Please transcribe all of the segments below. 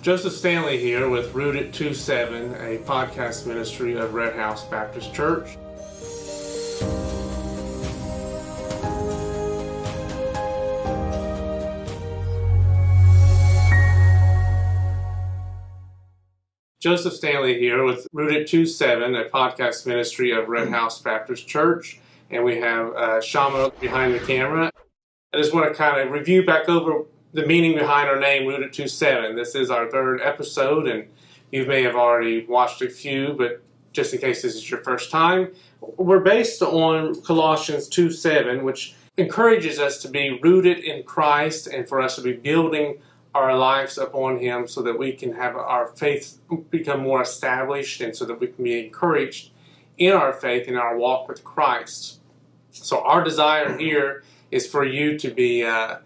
Joseph Stanley here with Rooted 27, a podcast ministry of Red House Baptist Church. Joseph Stanley here with Rooted 27, a podcast ministry of Red House Baptist Church. And we have uh, Shama behind the camera. I just want to kind of review back over the meaning behind our name, Rooted 27. This is our third episode, and you may have already watched a few, but just in case this is your first time, we're based on Colossians 2 7, which encourages us to be rooted in Christ and for us to be building our lives upon Him so that we can have our faith become more established and so that we can be encouraged in our faith in our walk with Christ. So, our desire here is for you to be. Uh,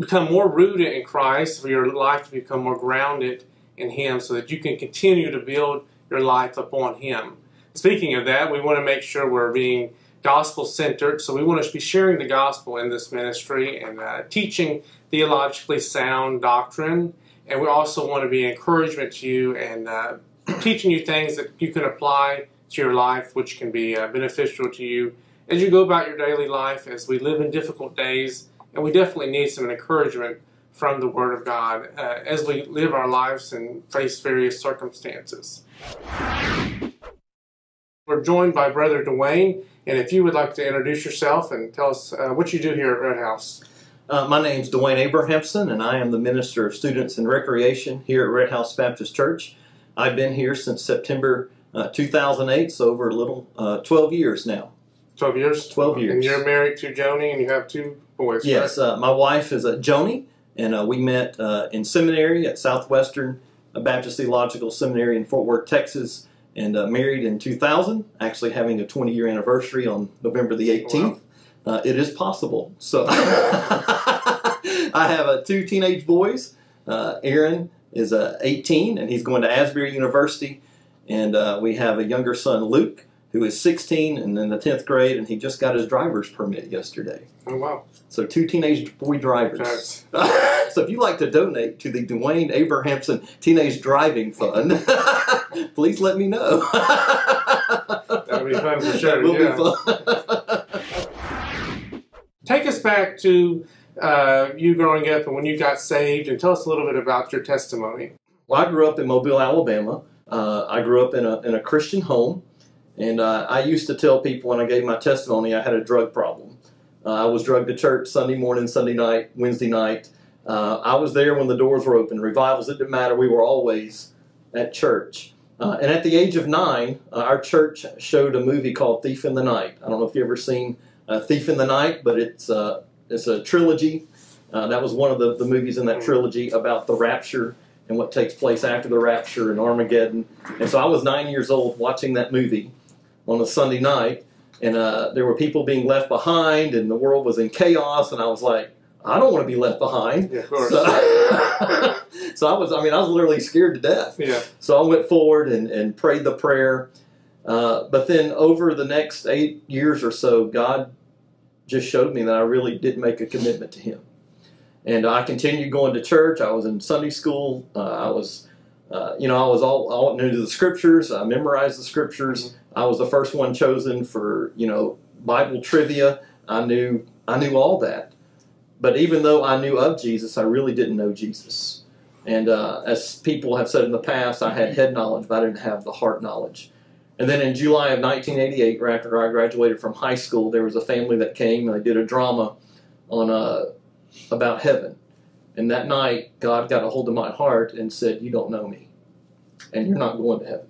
become more rooted in Christ, for your life to become more grounded in Him, so that you can continue to build your life upon Him. Speaking of that, we want to make sure we're being gospel centered, so we want to be sharing the gospel in this ministry and uh, teaching theologically sound doctrine. And we also want to be encouragement to you and uh, teaching you things that you can apply to your life, which can be uh, beneficial to you as you go about your daily life, as we live in difficult days and we definitely need some encouragement from the Word of God uh, as we live our lives and face various circumstances. We're joined by Brother Dwayne, and if you would like to introduce yourself and tell us uh, what you do here at Red House. Uh, my name is Dwayne Abrahamson, and I am the Minister of Students and Recreation here at Red House Baptist Church. I've been here since September uh, 2008, so over a little uh, 12 years now. 12 years? 12 years. And you're married to Joni, and you have two Yes, uh, my wife is a Joni, and uh, we met uh, in seminary at Southwestern Baptist Theological Seminary in Fort Worth, Texas, and uh, married in 2000. Actually, having a 20 year anniversary on November the 18th. Wow. Uh, it is possible. So I have uh, two teenage boys. Aaron is 18, and he's going to Asbury University, and we have a younger son, Luke who is 16 and in the 10th grade, and he just got his driver's permit yesterday. Oh, wow. So, two teenage boy drivers. so, if you'd like to donate to the Dwayne Abrahamson Teenage Driving Fund, please let me know. that would be fun for sure. That will yeah. be fun. Take us back to uh, you growing up and when you got saved, and tell us a little bit about your testimony. Well, I grew up in Mobile, Alabama. Uh, I grew up in a, in a Christian home. And uh, I used to tell people when I gave my testimony I had a drug problem. Uh, I was drugged to church Sunday morning, Sunday night, Wednesday night. Uh, I was there when the doors were open. Revivals, it didn't matter. We were always at church. Uh, and at the age of nine, uh, our church showed a movie called Thief in the Night. I don't know if you've ever seen uh, Thief in the Night, but it's, it's a trilogy. that was one of the, the movies in that trilogy about the rapture and what takes place after the rapture and Armageddon. And so I was nine years old watching that movie on a Sunday night, and uh, there were people being left behind, and the world was in chaos, and I was like, I don't want to be left behind. Yeah. So, so, I was, I mean, I was literally scared to death. Yeah. So I went forward and, and prayed the prayer. Uh, but then over the next eight years or so, God just showed me that I really did make a commitment to Him. And I continued going to church. I was in Sunday school. Uh, I was, uh, you know, I was all, all new to the scriptures. I memorized the scriptures. I was the first one chosen for you know Bible trivia. I knew I knew all that, but even though I knew of Jesus, I really didn't know Jesus. And uh, as people have said in the past, I had head knowledge, but I didn't have the heart knowledge. And then in July of 1988, right after I graduated from high school, there was a family that came and they did a drama on uh, about heaven. And that night, God got a hold of my heart and said, "You don't know me, and you're not going to heaven."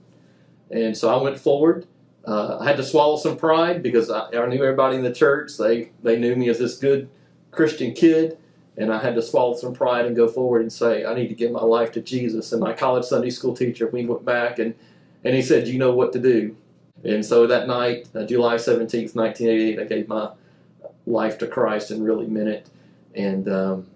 And so I went forward. Uh, I had to swallow some pride because I, I, knew everybody in the church. They they knew me as this good Christian kid, and I had to swallow some pride and go forward and say, I need to give my life to Jesus. And my college Sunday school teacher, we went back and and he said, you know what to do. And so that night, uh, July seventeenth, nineteen eighty eight, I gave my life to Christ and really meant it, and um,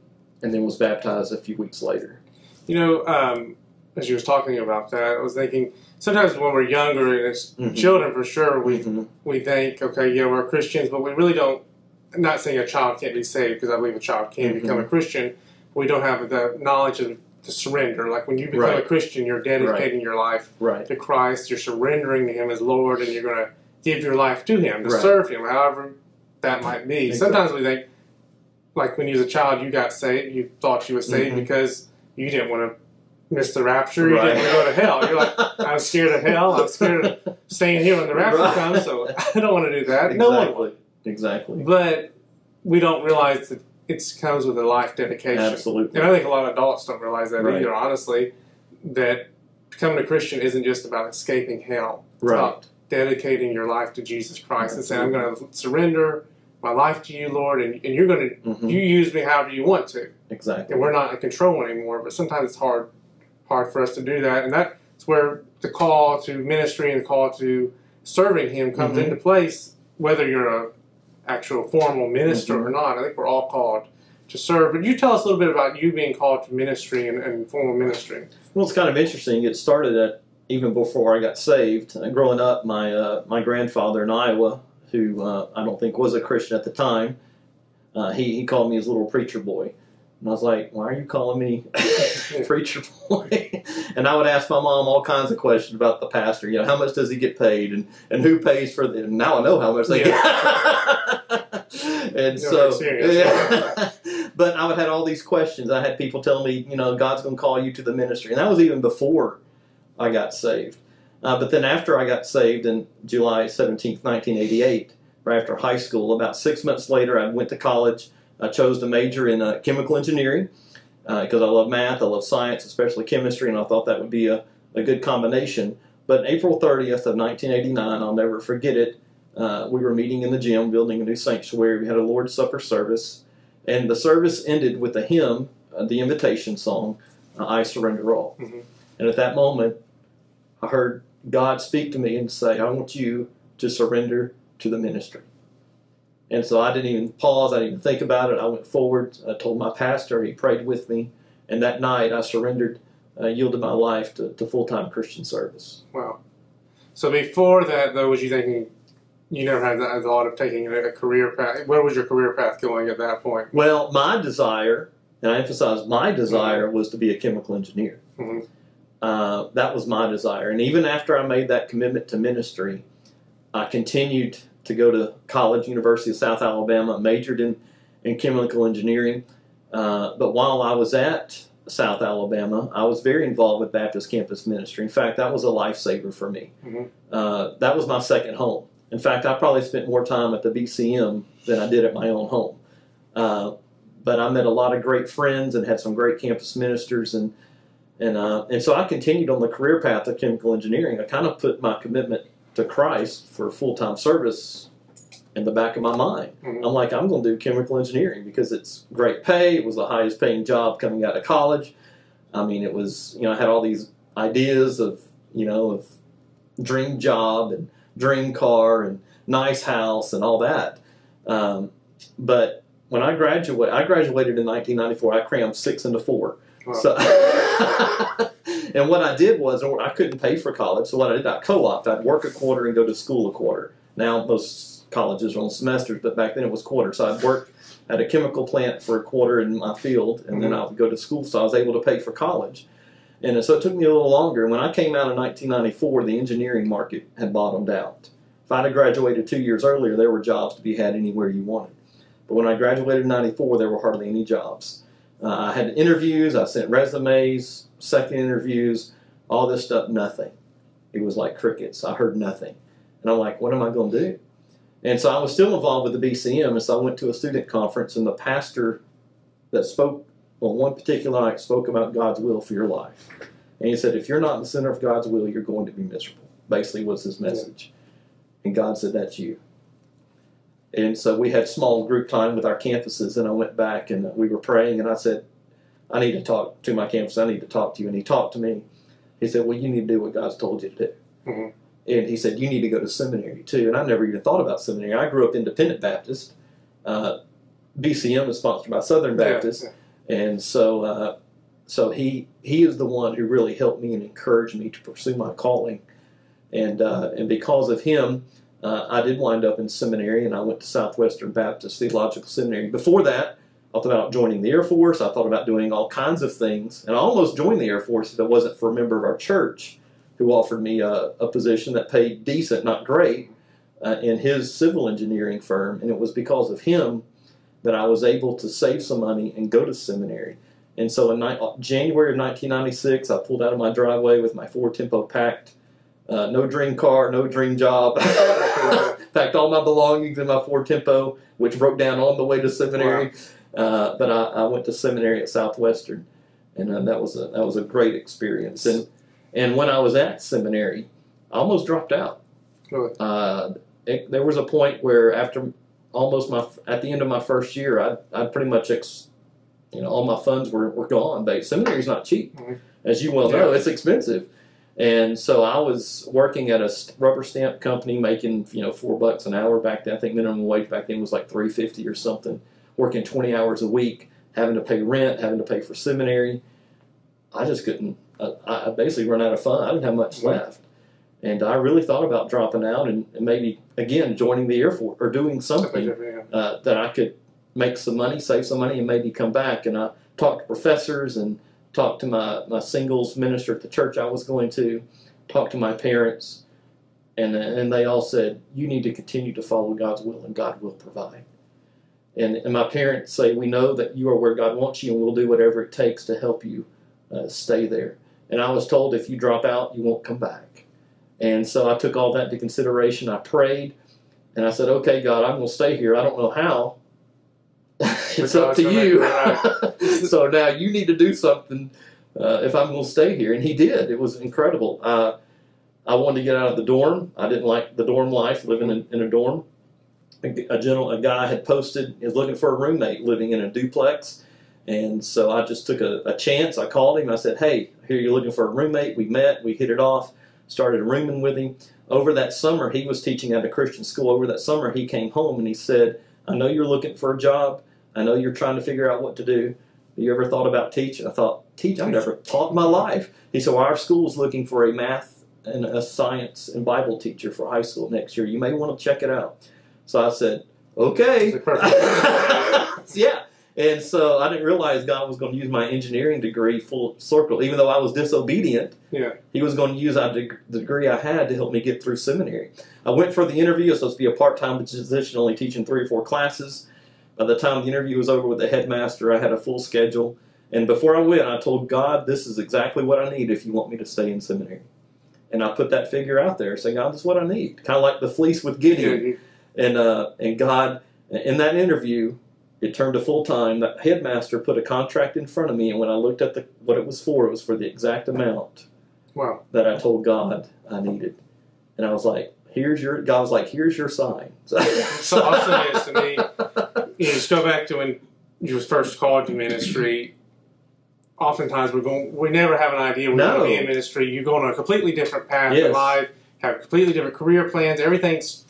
and then was baptized a few weeks later. You know, um, as you was talking about that, I was thinking sometimes when we're younger and as mm-hmm. children, for sure, we mm-hmm. we think, okay, yeah, we're Christians, but we really don't. I'm not saying a child can't be saved because I believe a child can mm-hmm. become a Christian. We don't have the knowledge of the surrender. Like when you become Right. a Christian, you're dedicating your life Right. to Christ. You're surrendering to Him as Lord, and you're going to give your life to Him to Right. serve Him, however that might be. Exactly. Sometimes we think, like when you was a child, you got saved. You thought you were saved Mhm. because you didn't want to miss the rapture. You Right. didn't go to hell. You're like, I'm scared of hell. I'm scared of staying here when the rapture Right. comes. So I don't want to do that. No one exactly. Exactly. but we don't realize that it comes with a life dedication. Absolutely. And I think a lot of adults don't realize that Right. either, honestly, that becoming a Christian isn't just about escaping hell. It's Right. about dedicating your life to Jesus Christ and saying, I'm going to surrender my life to you, Lord, and, and you're going to, Mhm. you use me however you want to. Exactly. And we're not in control anymore, but sometimes it's hard, hard for us to do that. And that's where the call to ministry and the call to serving Him comes Mhm. into place, whether you're a actual formal minister Mhm. or not. I think we're all called to serve. But you tell us a little bit about you being called to ministry and, and formal ministry. Well, it's kind of interesting. It started at even before I got saved. Uh, growing up, my uh, my grandfather in Iowa, who uh, I don't think was a Christian at the time, uh, he he called me his little preacher boy, and I was like, "Why are you calling me preacher boy?" and I would ask my mom all kinds of questions about the pastor. You know, how much does he get paid, and and who pays for the? And now I know how much they get. and No so, yeah. but I would had all these questions. I had people tell me, you know, God's going to call you to the ministry, and that was even before I got saved. Uh, but then after I got saved in July seventeenth, nineteen eighty-eight, right after high school, about six months later, I went to college. I chose to major in uh, chemical engineering because I love math, I love science, especially chemistry, and I thought that would be a, a good combination. But April 30th of 1989, I'll never forget it. Uh, we were meeting in the gym, building a new sanctuary. We had a Lord's Supper service, and the service ended with a hymn, uh, the invitation song, uh, "I Surrender All." Mhm. And at that moment, I heard God speak to me and say, "I want you to surrender to the ministry." And so I didn't even pause. I didn't even think about it. I went forward. I told my pastor. He prayed with me. And that night, I surrendered, uh, yielded my life to, to full time Christian service. Wow. So before that, though, was you thinking you never had the thought of taking a, career path? Where was your career path going at that point? Well, my desire, and I emphasize my desire, was to be a chemical engineer. Mhm. Uh, that was my desire. And even after I made that commitment to ministry, I continued to go to college, University of South Alabama, majored in, in chemical engineering. Uh, but while I was at South Alabama, I was very involved with Baptist Campus Ministry. In fact, that was a lifesaver for me. Mhm. Uh, that was my second home. In fact, I probably spent more time at the BCM than I did at my own home. Uh, but I met a lot of great friends and had some great campus ministers, and and uh, and so I continued on the career path of chemical engineering. I kind of put my commitment to Christ for full time service in the back of my mind. Mhm. I'm like, I'm going to do chemical engineering because it's great pay. It was the highest paying job coming out of college. I mean, it was, you know, I had all these ideas of, you know, of dream job and dream car and nice house and all that. Um, but when I graduated, I graduated in 1994. I crammed six into four. Wow. So, and what I did was, I couldn't pay for college. So what I did, I co-opted. I'd work a quarter and go to school a quarter. Now most colleges are on semesters, but back then it was quarter. So I'd work at a chemical plant for a quarter in my field, and then mm-hmm. I would go to school. So I was able to pay for college. And so it took me a little longer. And when I came out in 1994, the engineering market had bottomed out. If I'd have graduated two years earlier, there were jobs to be had anywhere you wanted. But when I graduated in 94, there were hardly any jobs. Uh, I had interviews, I sent resumes, second interviews, all this stuff, nothing. It was like crickets. I heard nothing. And I'm like, what am I going to do? And so I was still involved with the BCM, and so I went to a student conference, and the pastor that spoke on one particular night spoke about God's will for your life. And he said, if you're not in the center of God's will, you're going to be miserable. Basically, was his message. And God said, that's you. And so we had small group time with our campuses, and I went back and we were praying, and I said, I need to talk to my campus. I need to talk to you. And he talked to me. He said, Well, you need to do what God's told you to do. Mhm. And he said, You need to go to seminary too. And I never even thought about seminary. I grew up independent Baptist. Uh, BCM is sponsored by Southern Yeah, Baptist. yeah. And so, uh, so he he is the one who really helped me and encouraged me to pursue my calling, and uh, and because of him, uh, I did wind up in seminary, and I went to Southwestern Baptist Theological Seminary. Before that, I thought about joining the Air Force. I thought about doing all kinds of things, and I almost joined the Air Force if it wasn't for a member of our church who offered me a, a position that paid decent, not great, uh, in his civil engineering firm, and it was because of him that I was able to save some money and go to seminary. And so in ni- January of 1996, I pulled out of my driveway with my Ford Tempo packed. Uh, no dream car, no dream job. packed all my belongings in my Ford Tempo, which broke down on the way to seminary. Uh, but I, I, went to seminary at Southwestern, and uh, that was a that was a great experience. And and when I was at seminary, I almost dropped out. Really? Uh, it, there was a point where after almost my at the end of my first year, I I pretty much ex, you know all my funds were, were gone. But seminary's not cheap, Mhm. as you well know. Yeah. It's expensive. And so I was working at a rubber stamp company, making you know four bucks an hour back then. I think minimum wage back then was like three fifty or something. Working twenty hours a week, having to pay rent, having to pay for seminary. I just couldn't. I, I basically run out of fun. I didn't have much Mhm. left, and I really thought about dropping out and, and maybe again joining the Air Force or doing Something something different, yeah. uh, that I could make some money, save some money, and maybe come back. And I talked to professors and talked to my, my singles minister at the church I was going to, talked to my parents, and, and they all said, You need to continue to follow God's will, and God will provide. And, and my parents say, We know that you are where God wants you, and we'll do whatever it takes to help you uh, stay there. And I was told, If you drop out, you won't come back. And so I took all that into consideration. I prayed. And I said, okay, God, I'm going to stay here. I don't know how. It's up to you. so now you need to do something uh, if I'm going to stay here. And he did. It was incredible. Uh, I wanted to get out of the dorm. I didn't like the dorm life, living in, in a dorm. A, a, gentle, a guy had posted, he was looking for a roommate living in a duplex. And so I just took a, a chance. I called him. I said, hey, here you're looking for a roommate. We met. We hit it off. Started rooming with him over that summer, he was teaching at a Christian school. Over that summer, he came home and he said, I know you're looking for a job. I know you're trying to figure out what to do. Have you ever thought about teaching? I thought, teach? I've never taught in my life. He said, well, our school's looking for a math and a science and Bible teacher for high school next year. You may want to check it out. So I said, okay. Yeah. And so I didn't realize God was going to use my engineering degree full circle, even though I was disobedient. Yeah. He was going to use the degree I had to help me get through seminary. I went for the interview. It was supposed to be a part time position, only teaching three or four classes. By the time the interview was over with the headmaster, I had a full schedule. And before I went, I told God, this is exactly what I need if you want me to stay in seminary. And I put that figure out there, saying, God, this is what I need. Kind of like the fleece with Gideon. And uh, and God, in that interview, it turned to full time. That headmaster put a contract in front of me, and when I looked at the what it was for, it was for the exact amount Wow. that I told God I needed. And I was like, "Here's your." God was like, "Here's your sign." So awesome is to me. You know, just go back to when you was first called to ministry. Oftentimes we're going. We never have an idea we're No. going to be in ministry. You go on a completely different path in life. Have completely different career plans. Everything's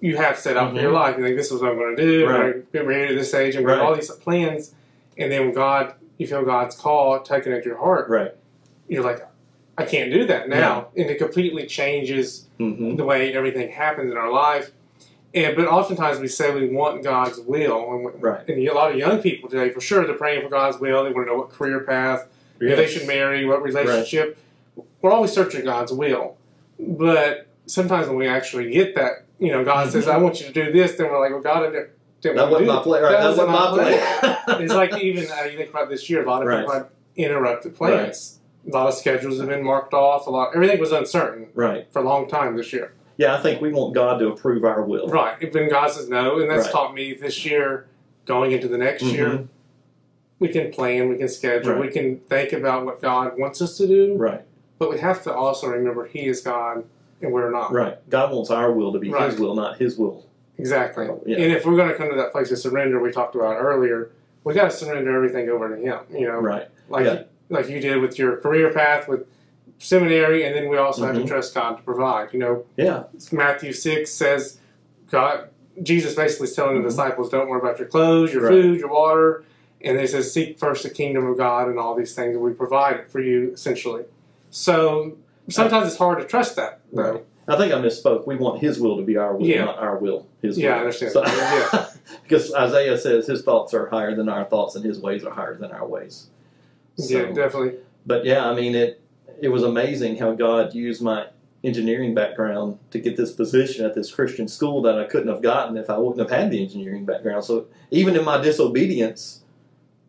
you have set out for your life. You think this is what I'm going to do. Right. I'm get ready to this age and Right. all these plans. And then when God, you feel God's call tugging at your heart. right. You're like, I can't do that now, and it completely changes hmm the way everything happens in our life. And but oftentimes we say we want God's will, and, we- Right. and a lot of young people today, for sure, they're praying for God's will. They want to know what career path, if they should marry, what relationship. We're always searching God's will, but sometimes when we actually get that, you know, God says, "I want you to do this," then we're like, "Well, God, I didn't, didn't That wasn't do my plan. Right. That wasn't my plan. it's like even uh, you think about this year, a lot of Right. people had interrupted plans. A lot of schedules have been marked off. A lot, everything was uncertain right. for a long time this year. Yeah, I think we want God to approve our will. Right. When God says no, and that's Right. taught me this year, going into the next Mhm. year, we can plan, we can schedule, Right. we can think about what God wants us to do, Right. but we have to also remember He is God and we're not. Right. God wants our will to be Right. His will, not His will. Exactly. Yeah. And if we're going to come to that place of surrender we talked about earlier, we got to surrender everything over to Him. You know, Right. like Yeah. like you did with your career path with seminary, and then we also have Mhm. to trust God to provide. You know, Yeah. Matthew 6 says, God, Jesus basically is telling Mhm. the disciples, don't worry about your clothes, your Right. food, your water. And he says, seek first the kingdom of God and all these things, and we provide it for you, essentially. So sometimes it's hard to trust that, though. Right. I think I misspoke. We want His will to be our will, Yeah. not our will. His will. Yeah, will. I understand. So- Yeah. because Isaiah says His thoughts are higher than our thoughts, and His ways are higher than our ways. So- yeah, definitely. but yeah, I mean it. It was amazing how God used my engineering background to get this position at this Christian school that I couldn't have gotten if I wouldn't have had the engineering background. So even in my disobedience,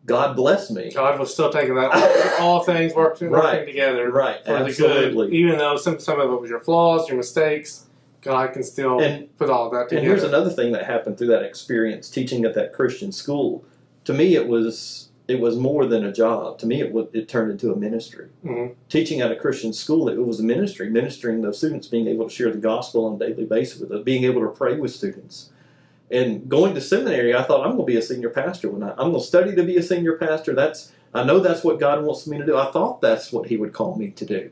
God blessed me. God was still taking that all things working, working Right. together Right, for the absolutely. good. Even though some some of it was your flaws, your mistakes, God can still And put all that together. And here's another thing that happened through that experience teaching at that Christian school. To me, it was it was more than a job. To me, it it turned into a ministry. Mhm. Teaching at a Christian school, it was a ministry. Ministering those students, being able to share the gospel on a daily basis with them, being able to pray with students. And going to seminary, I thought I'm going to be a senior pastor when I, I'm going to study to be a senior pastor. That's I know that's what God wants me to do. I thought that's what He would call me to do.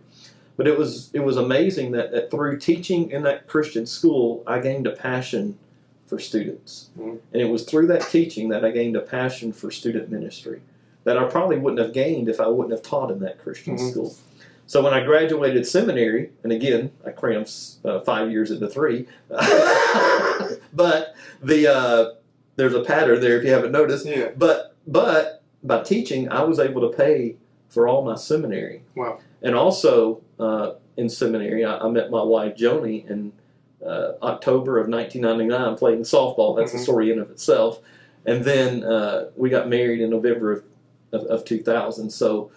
But it was it was amazing that, that through teaching in that Christian school, I gained a passion for students, Mhm. and it was through that teaching that I gained a passion for student ministry that I probably wouldn't have gained if I wouldn't have taught in that Christian Mhm. school. So when I graduated seminary, and again I crammed uh, five years into three, but the uh, there's a pattern there if you haven't noticed. yeah. But but by teaching, I was able to pay for all my seminary. Wow. And also uh, in seminary, I, I met my wife Joni in uh, October of 1999 playing softball. That's Mhm. a story in of itself. And then uh, we got married in November of, of, of 2000. So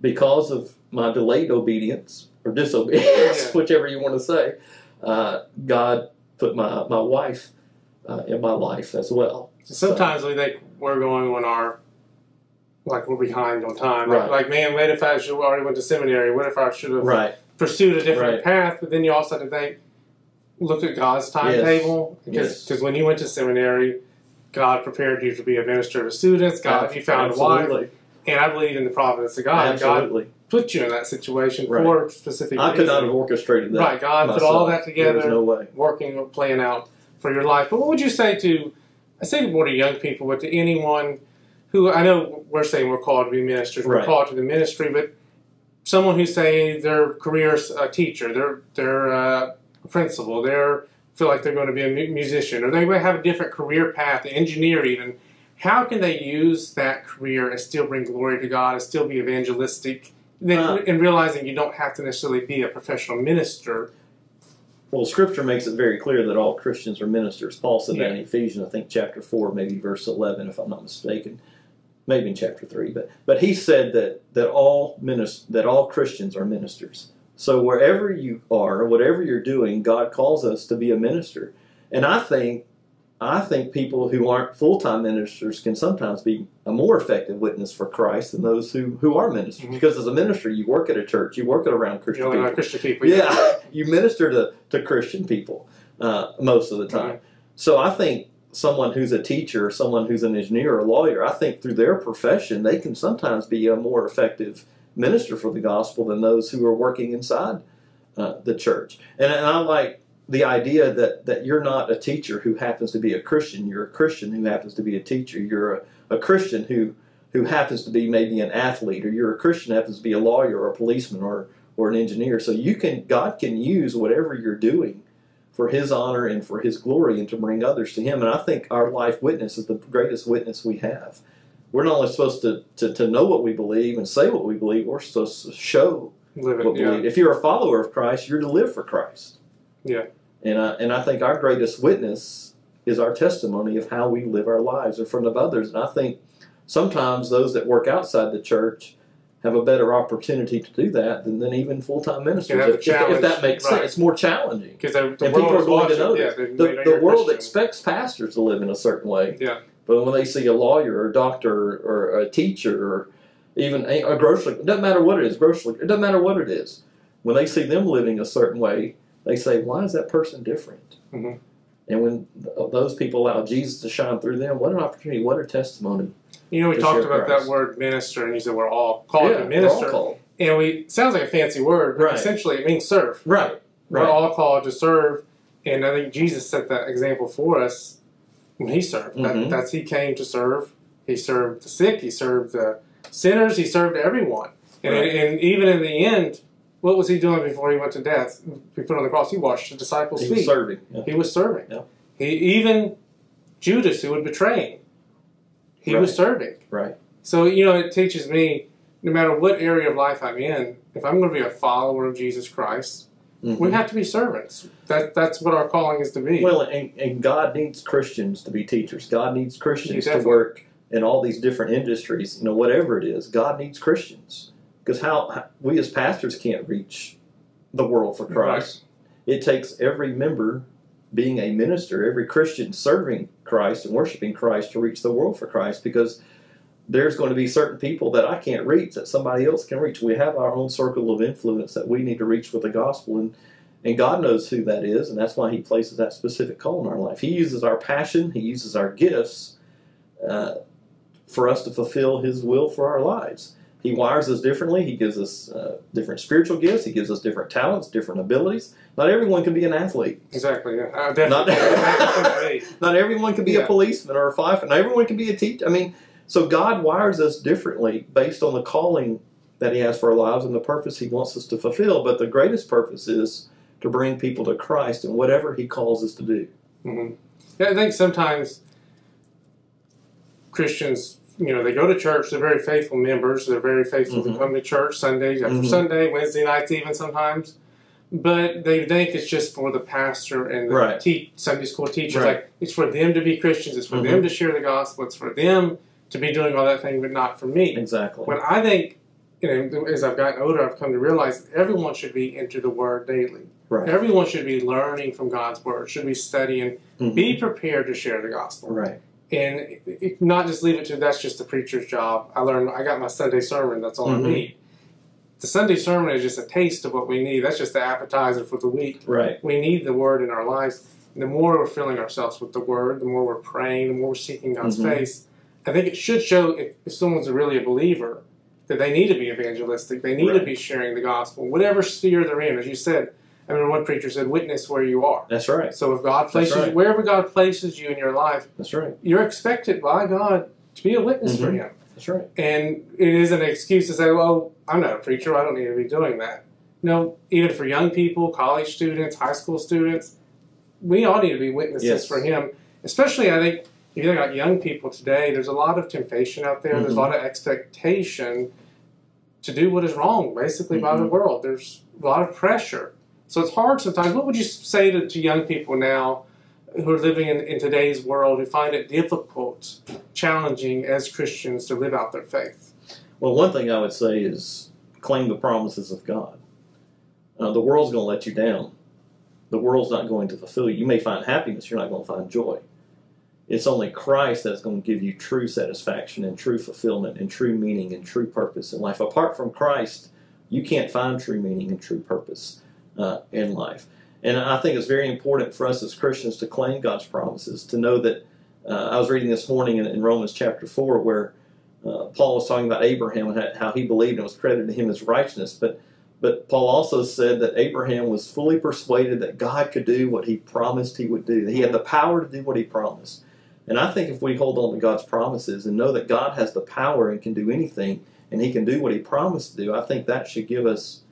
because of my delayed obedience or disobedience, Yeah. whichever you want to say, uh, God put my, my wife uh, in my life as well. Sometimes we think we're going on our like we're behind on time. Like, Right. like man, what if I should already went to seminary? What if I should have Right. pursued a different Right. path? But then you also have to think, look at God's timetable. Because Yes. when you went to seminary, God prepared you to be a minister to students. God, you found a wife, and I believe in the providence of God. God Absolutely. put you in that situation Right. for specific. I could not have orchestrated that. Right, God put all myself. that together. no way. working, or playing out for your life. But what would you say to, I say more to young people, but to anyone who, I know we're saying we're called to be ministers, we're called to the ministry, but someone who's saying their career's a teacher, they're, they're uh, principal, they're feel like they're going to be a musician, or they may have a different career path, an engineer even. How can they use that career and still bring glory to God and still be evangelistic? Then, Uh, and realizing you don't have to necessarily be a professional minister. Well, Scripture makes it very clear that all Christians are ministers. Paul said that in Ephesians, I think chapter four, maybe verse eleven, if I'm not mistaken, maybe in chapter three. But but he said that that all minis- that all Christians are ministers. So wherever you are, whatever you're doing, God calls us to be a minister. And I think I think people who aren't full time ministers can sometimes be a more effective witness for Christ than those who, who are ministers. Mhm. Because as a minister, you work at a church, you work at around You Christian know, people. Christian people. Yeah, you minister to, to Christian people uh, most of the time. Right. So I think someone who's a teacher, someone who's an engineer or a lawyer, I think through their profession, they can sometimes be a more effective minister for the gospel than those who are working inside uh, the church. And, and I like the idea that, that you're not a teacher who happens to be a Christian. You're a Christian who happens to be a teacher. You're a, a Christian who who happens to be maybe an athlete, or you're a Christian happens to be a lawyer or a policeman or or an engineer. So you can God can use whatever you're doing for His honor and for His glory and to bring others to Him. And I think our life witness is the greatest witness we have. We're not only supposed to, to, to know what we believe and say what we believe, we're supposed to show Live it, what we yeah. believe. If you're a follower of Christ, you're to live for Christ. Yeah. And I, and I think our greatest witness is our testimony of how we live our lives in front of others. And I think sometimes those that work outside the church have a better opportunity to do that than, than even full time ministers. If, if- if that makes right. sense, it's more challenging. Because the, the world people are going watching. to know yeah, this. they- they The, the world Christian. expects pastors to live in a certain way. Yeah. But when they see a lawyer or a doctor or a teacher or even a, grocery, it doesn't matter what it is, grocery, it doesn't matter what it is. When they see them living a certain way, they say, why is that person different? Mhm. And when those people allow Jesus to shine through them, what an opportunity, what a testimony. You know, we talked about Christ. that word minister, and you said we're all called yeah, to we're minister. all called. And we sounds like a fancy word, but Right. essentially it means serve. Right, We're right. all called to serve, and I think Jesus set that example for us when He served. Mhm. That, that's He came to serve. He served the sick. He served the sinners. He served everyone. And, Right. and even in the end, What was he doing before he went to death? He put on the cross. He washed the disciples' feet. He was serving. Yeah. He was serving. Yeah. He even Judas, who would betray him, he was serving. Right. So you know, it teaches me, no matter what area of life I'm in, if I'm going to be a follower of Jesus Christ, Mhm. we have to be servants. That that's what our calling is to be. Well, and, and God needs Christians to be teachers. God needs Christians to work in all these different industries. You know, whatever it is, God needs Christians because how, how we as pastors can't reach the world for Christ. It takes every member being a minister, every Christian serving Christ and worshiping Christ to reach the world for Christ because there's going to be certain people that I can't reach that somebody else can reach. We have our own circle of influence that we need to reach with the gospel and and God knows who that is, and that's why He places that specific call in our life. He uses our passion, He uses our gifts uh, for us to fulfill His will for our lives. He wires us differently. He gives us uh, different spiritual gifts. He gives us different talents, different abilities. Not everyone can be an athlete. exactly. Yeah. Uh. Not- Not everyone can be a policeman or a firefighter. Not everyone can be a teacher. I mean, so God wires us differently based on the calling that He has for our lives and the purpose He wants us to fulfill. But the greatest purpose is to bring people to Christ and whatever He calls us to do. hmm Yeah, I think sometimes Christians, you know, they go to church. They're very faithful members. They're very faithful Mhm. to come to church Sundays after Mhm. Sunday, Wednesday nights, even sometimes. But they think it's just for the pastor and the Right. te- Sunday school teachers. Right. Like it's for them to be Christians. It's for Mhm. them to share the gospel. It's for them to be doing all that thing, but not for me. Exactly. When I think, you know, as I've gotten older, I've come to realize that everyone should be into the Word daily. Right. Everyone should be learning from God's Word. Should be studying. Mhm. Be prepared to share the gospel, Right. and it- it- not just leave it to that's just the preacher's job. I learned. I got my Sunday sermon. That's all Mhm. I need. The Sunday sermon is just a taste of what we need. That's just the appetizer for the week. Right. We need the Word in our lives. The more we're filling ourselves with the Word, the more we're praying, the more we're seeking God's Mhm. face. I think it should show if, if someone's really a believer that they need to be evangelistic. They need to be sharing the gospel, whatever sphere they're in. As you said, I mean, one preacher said, "Witness where you are." That's right. So if God places right. you, wherever God places you in your life, That's right. you're expected by God to be a witness for Mhm. Him. That's right. And it is an excuse to say, well, I'm not a preacher. I don't need to be doing that. No, even for young people, college students, high school students, we all need to be witnesses Yes. for Him. Especially, I think, if you think about young people today, there's a lot of temptation out there. There's a Mhm. lot of expectation to do what is wrong, basically, by the Mhm. world. There's a lot of pressure. So it's hard sometimes. What would you say to, to young people now who are living in, in today's world who find it difficult, challenging as Christians to live out their faith? Well, one thing I would say is claim the promises of God. Uh, the world's going to let you down. The world's not going to fulfill you. You may find happiness, you're not going to find joy. It's only Christ that's going to give you true satisfaction and true fulfillment and true meaning and true purpose in life. Apart from Christ, you can't find true meaning and true purpose uh, in life. And I think it's very important for us as Christians to claim God's promises, to know that. Uh, I was reading this morning in, in Romans chapter 4 where uh, Paul was talking about Abraham and how- he believed and was credited to him as righteousness. But but Paul also said that Abraham was fully persuaded that God could do what he promised he would do. That he had the power to do what he promised. And I think if we hold on to God's promises and know that God has the power and can do anything and he can do what he promised to do, I think that should give us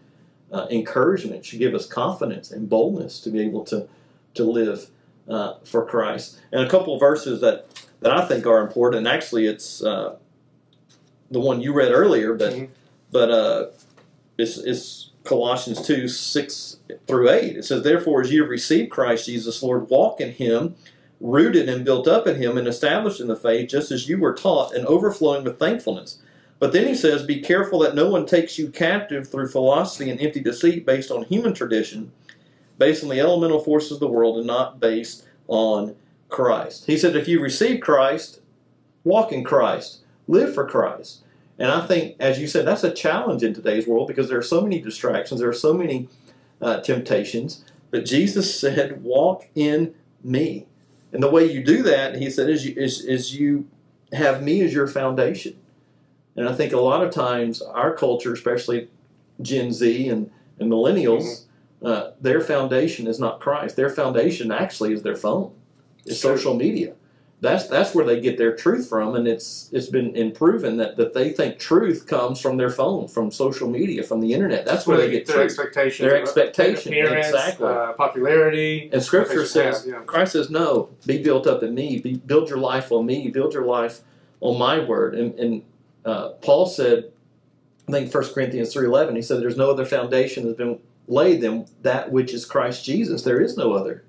uh, encouragement, should give us confidence and boldness to be able to to live uh, for Christ. And a couple of verses that that I think are important, and actually it's uh, the one you read earlier, but Mhm. but uh, it's, it's Colossians two six through eight. It says, "Therefore, as you have received Christ Jesus, Lord, walk in Him." Rooted and built up in him and established in the faith, just as you were taught, and overflowing with thankfulness. But then he says, Be careful that no one takes you captive through philosophy and empty deceit based on human tradition, based on the elemental forces of the world, and not based on Christ. He said, If you receive Christ, walk in Christ, live for Christ. And I think, as you said, that's a challenge in today's world because there are so many distractions, there are so many uh, temptations. But Jesus said, Walk in me. And the way you do that, he said, is you, is, is you have me as your foundation. And I think a lot of times our culture, especially Gen Z and, and millennials, uh, their foundation is not Christ. Their foundation actually is their phone, is Sure. social media. That's that's where they get their truth from, and it's it's been proven that, that they think truth comes from their phone, from social media, from the internet. That's where they get their truth. expectations, Their expectation, appearance, exactly. uh, popularity. And Scripture What they should says, yeah. Christ says, no, be built up in me. Be, build your life on me. Build your life on my word. And, and uh, Paul said, I think 1 Corinthians 3.11, he said, there's no other foundation that's been laid than that which is Christ Jesus. There is no other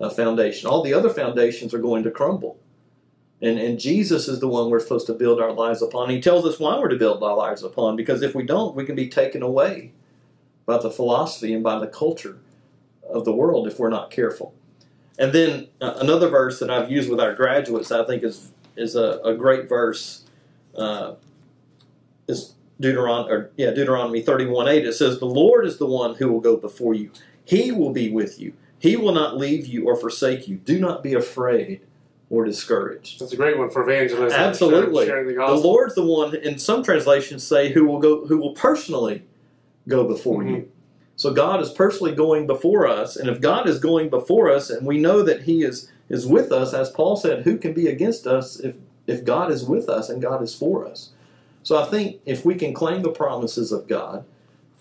uh, foundation. All the other foundations are going to crumble. And, and Jesus is the one we're supposed to build our lives upon. He tells us why we're to build our lives upon, because if we don't, we can be taken away by the philosophy and by the culture of the world if we're not careful. And then uh, another verse that I've used with our graduates, I think is is a, a great verse, uh, is Deuteron or yeah Deuteronomy thirty one eight. It says, "The Lord is the one who will go before you; He will be with you. He will not leave you or forsake you. Do not be afraid or discouraged." That's a great one for evangelism. Absolutely. Sharing the The. Lord's the one. In some translations, say who will go, who will personally go before Mhm. you. So God is personally going before us, and if God is going before us, and we know that He is is with us, as Paul said, who can be against us if if God is with us and God is for us? So I think if we can claim the promises of God,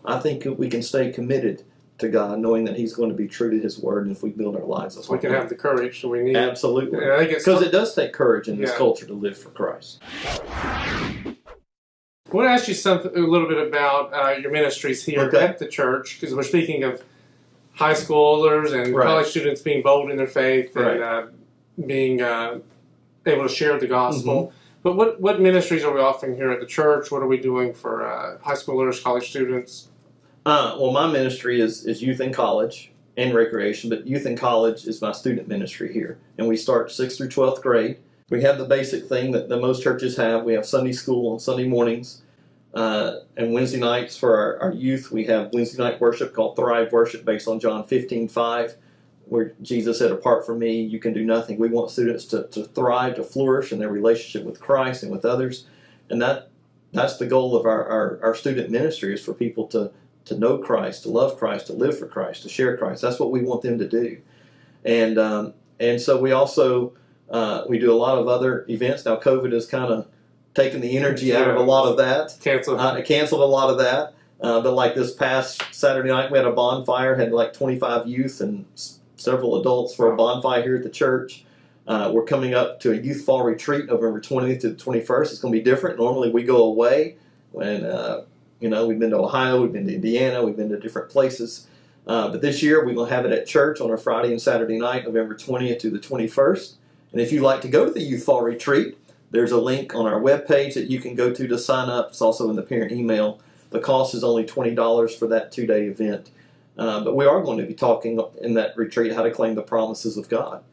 I think we can stay committed to God, knowing that He's going to be true to His word, and if we build our lives we can have the courage that we need. absolutely. Because it does take courage in this Yeah. culture to live for Christ. I want to ask you something a little bit about uh, your ministries here Okay. at the church because we're speaking of high schoolers and Right. college students being bold in their faith Right. and uh, being uh, able to share the gospel. Mm-hmm. But what what ministries are we offering here at the church? What are we doing for uh, high schoolers, college students? Uh, well, my ministry is, is youth and college and recreation, but youth and college is my student ministry here. And we start 6th through 12th grade. We have the basic thing that, that most churches have. We have Sunday school on Sunday mornings. Uh, and Wednesday nights for our, our youth, we have Wednesday night worship called Thrive Worship based on John 15 5, where Jesus said, Apart from me, you can do nothing. We want students to, to thrive, to flourish in their relationship with Christ and with others. And that that's the goal of our, our, our student ministry is for people to to know Christ, to love Christ, to live for Christ, to share Christ. That's what we want them to do. And um, and so we also uh, we do a lot of other events. Now COVID has kind of taken the energy out of a lot of that. Cancel. Uh, canceled a lot of that. Uh, but like this past Saturday night, we had a bonfire. Had like 25 youth and s- several adults for a bonfire here at the church. Uh, we're coming up to a youth fall retreat November 20th to the 21st. It's going to be different. Normally we go away when uh, you know we've been to Ohio, we've been to Indiana, we've been to different places. Uh, but this year we're going to have it at church on a Friday and Saturday night, November 20th to the 21st. And if you'd like to go to the youth fall retreat, there's a link on our webpage that you can go to to sign up. It's also in the parent email. The cost is only $20 for that two day event. Uh, but we are going to be talking in that retreat how to claim the promises of God.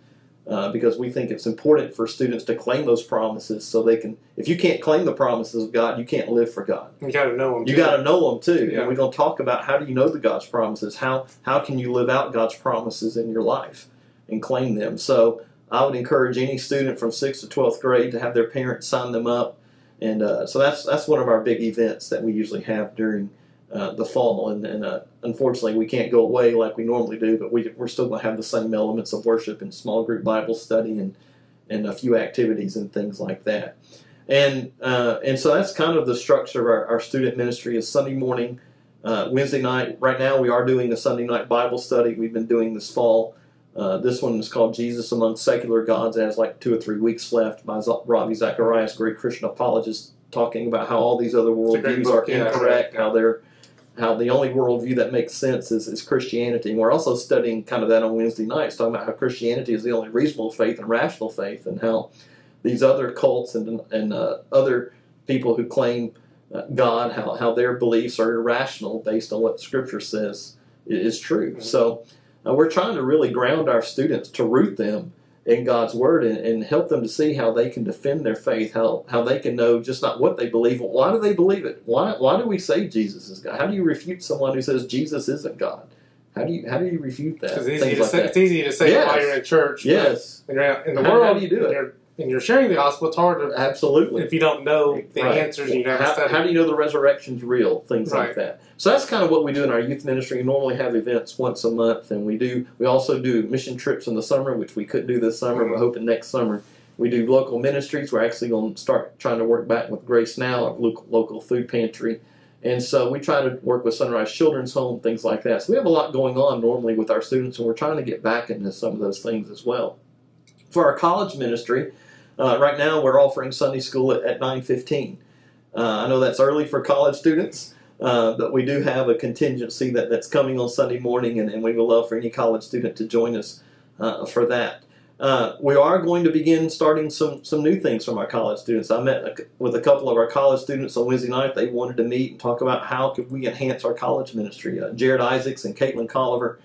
Uh, because we think it's important for students to claim those promises so they can, if you can't claim the promises of God, you can't live for God. you got to know them. You got to know them too. Yeah. And we're going to talk about how do you know the God's promises? How how can you live out God's promises in your life and claim them? So I would encourage any student from sixth to twelfth grade to have their parents sign them up, and uh, so that's that's one of our big events that we usually have during uh, the fall. And, and uh, unfortunately, we can't go away like we normally do, but we we're still going to have the same elements of worship and small group Bible study and and a few activities and things like that. And uh, and so that's kind of the structure of our, our student ministry is Sunday morning, uh, Wednesday night. Right now we are doing a Sunday night Bible study. We've been doing this fall. Uh, this one is called Jesus Among Secular Gods. It has like two or three weeks left by Z- Ravi Zacharias, great Christian apologist, talking about how all these other worldviews are incorrect, yeah. how they're how the only worldview that makes sense is, is Christianity. And we're also studying kind of that on Wednesday nights, talking about how Christianity is the only reasonable faith and rational faith, and how these other cults and and uh, other people who claim uh, God, how, how their beliefs are irrational based on what Scripture says i- is true. Mhm. So uh, we're trying to really ground our students to root them in God's Word and, and help them to see how they can defend their faith, how how they can know just not what they believe, but why do they believe it? Why why do we say Jesus is God? How do you refute someone who says Jesus isn't God? How do you how do you refute that? It's easy, to like say, that. it's easy to say Yes. while you're in church. Yes, When you're out in the How- world, how do you do it? You're, and you're sharing the gospel. It's hard to absolutely. if you don't know the Right. answers. You never how, how do you know the resurrection's real? Things like that. So that's kind of what we do in our youth ministry. We normally have events once a month, and we do. We also do mission trips in the summer, which we couldn't do this summer. We're mm-hmm. hoping next summer We do local ministries. We're actually going to start trying to work back with Grace Now, our local, local food pantry. And so we try to work with Sunrise Children's Home, things like that. So we have a lot going on normally with our students, and we're trying to get back into some of those things as well. For our college ministry, uh, right now we're offering Sunday school at, at 9.15. Uh, I know that's early for college students, uh, but we do have a contingency that, that's coming on Sunday morning, and, and we would love for any college student to join us uh, for that. Uh, we are going to begin starting some, some new things from our college students. I met a, with a couple of our college students on Wednesday night. They wanted to meet and talk about how could we enhance our college ministry. Uh, Jared Isaacs and Caitlin Colliver,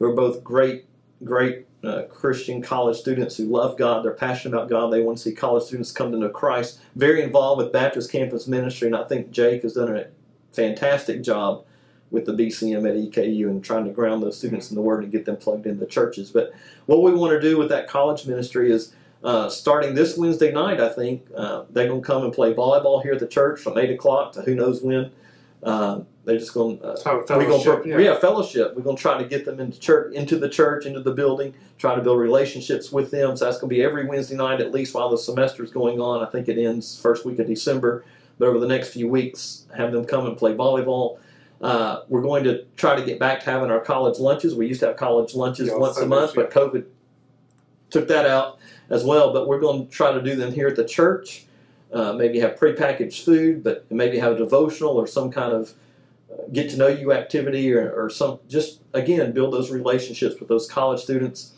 who are both great, great uh, Christian college students who love God. They're passionate about God. They want to see college students come to know Christ. Very involved with Baptist Campus Ministry, and I think Jake has done a fantastic job with the BCM at EKU and trying to ground those students in the Word and get them plugged into churches. But what we want to do with that college ministry is uh, starting this Wednesday night, I think, uh, they're going to come and play volleyball here at the church from 8 o'clock to who knows when. Uh, they're just going to we're Gonna, yeah. yeah. fellowship. We're going to try to get them into church, into the church, into the building. Try to build relationships with them. So that's going to be every Wednesday night at least while the semester is going on. I think it ends first week of December. But over the next few weeks, have them come and play volleyball. Uh, we're going to try to get back to having our college lunches. We used to have college lunches Yeah, once a month, but COVID took that out as well. But we're going to try to do them here at the church. Uh, maybe have prepackaged food, but maybe have a devotional or some kind of uh, get to know you activity or, or some just again build those relationships with those college students.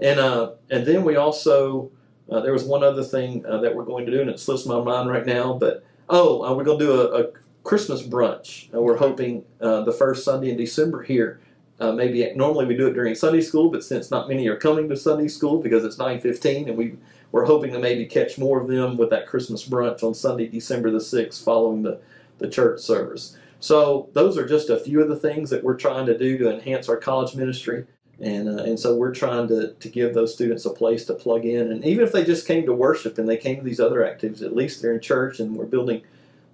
And uh, and then we also uh, there was one other thing uh, that we're going to do and it slips my mind right now but oh uh, we're going to do a, a christmas brunch. Uh, we're hoping the first sunday in december here. Maybe normally we do it during sunday school but since not many are coming to sunday school because it's 9.15 and we we're hoping to maybe catch more of them with that christmas brunch on sunday december the 6th following the, the church service so those are just a few of the things that we're trying to do to enhance our college ministry. And, uh, and so we're trying to, to give those students a place to plug in. And even if they just came to worship and they came to these other activities, at least they're in church and we're building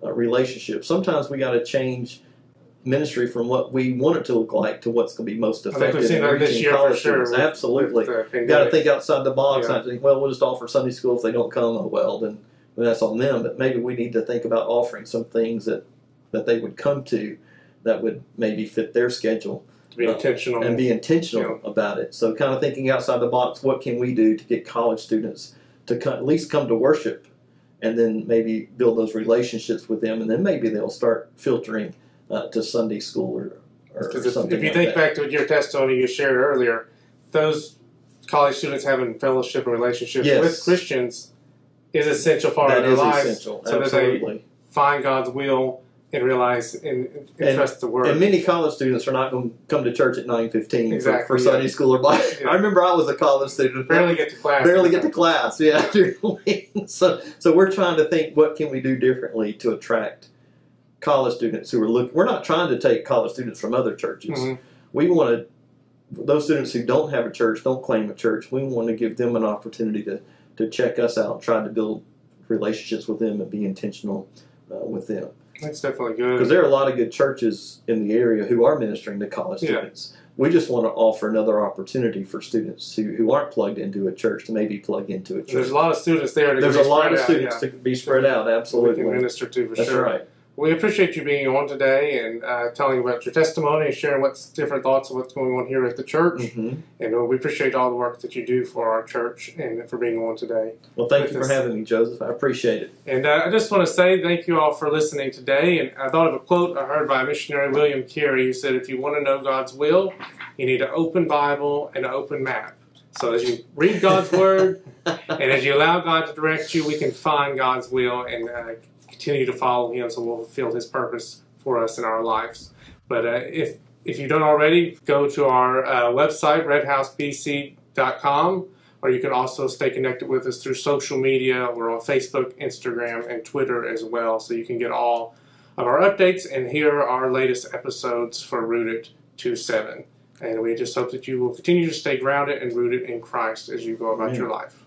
uh, relationships. Sometimes we got to change ministry from what we want it to look like to what's going to be most effective in reaching college sure. students. with- Absolutely. with the You got to think outside the box. Yeah. Not think, well, we'll just offer Sunday school if they don't come. Oh well, then, then that's on them. But maybe we need to think about offering some things that that they would come to that would maybe fit their schedule to be uh, intentional. and be intentional about it. So, kind of thinking outside the box. What can we do to get college students to at least come to worship, and then maybe build those relationships with them, and then maybe they'll start filtering uh, to Sunday school or, or if, something. if you like think that. back to your testimony you shared earlier, those college students having fellowship and relationships Yes. with Christians is essential part that of their is lives. essential. so that they- Absolutely. Find God's will and realize and, and, And- trust the Word. And many college students are not going to come to church at nine fifteen Exactly, for, for yeah. Sunday school or Bible. Yeah. I remember I was a college student. barely get to class. barely get to class. Yeah, during the week. so so we're trying to think what can we do differently to attract college students who are looking. We're not trying to take college students from other churches. Mhm. We want to those students who don't have a church, don't claim a church. We want to give them an opportunity to to check us out, try to build relationships with them, and be intentional uh, with them. That's definitely good. Because there are a lot of good churches in the area who are ministering to college Yeah. students. We just want to offer another opportunity for students who, who aren't plugged into a church to maybe plug into a church. There's a lot of students there. To There's a lot of out, students yeah. to be spread out, we absolutely. can minister to for That's sure. right. We appreciate you being on today and uh, telling about your testimony and sharing what's different thoughts of what's going on here at the church. hmm And uh, we appreciate all the work that you do for our church and for being on today. Well, thank With you for us. having me, Joseph. I appreciate it. And uh, I just want to say thank you all for listening today. And I thought of a quote I heard by missionary William Carey who said, If you want to know God's will, you need an open Bible and an open map. So as you read God's Word and as you allow God to direct you, we can find God's will and uh, continue to follow Him so we'll fulfill His purpose for us in our lives. But uh, if if you don't already, go to our uh, website, redhousebc.com, or you can also stay connected with us through social media. We're on Facebook, Instagram, and Twitter as well, so you can get all of our updates and hear our latest episodes for Rooted 27. And we just hope that you will continue to stay grounded and rooted in Christ as you go about Amen. your life.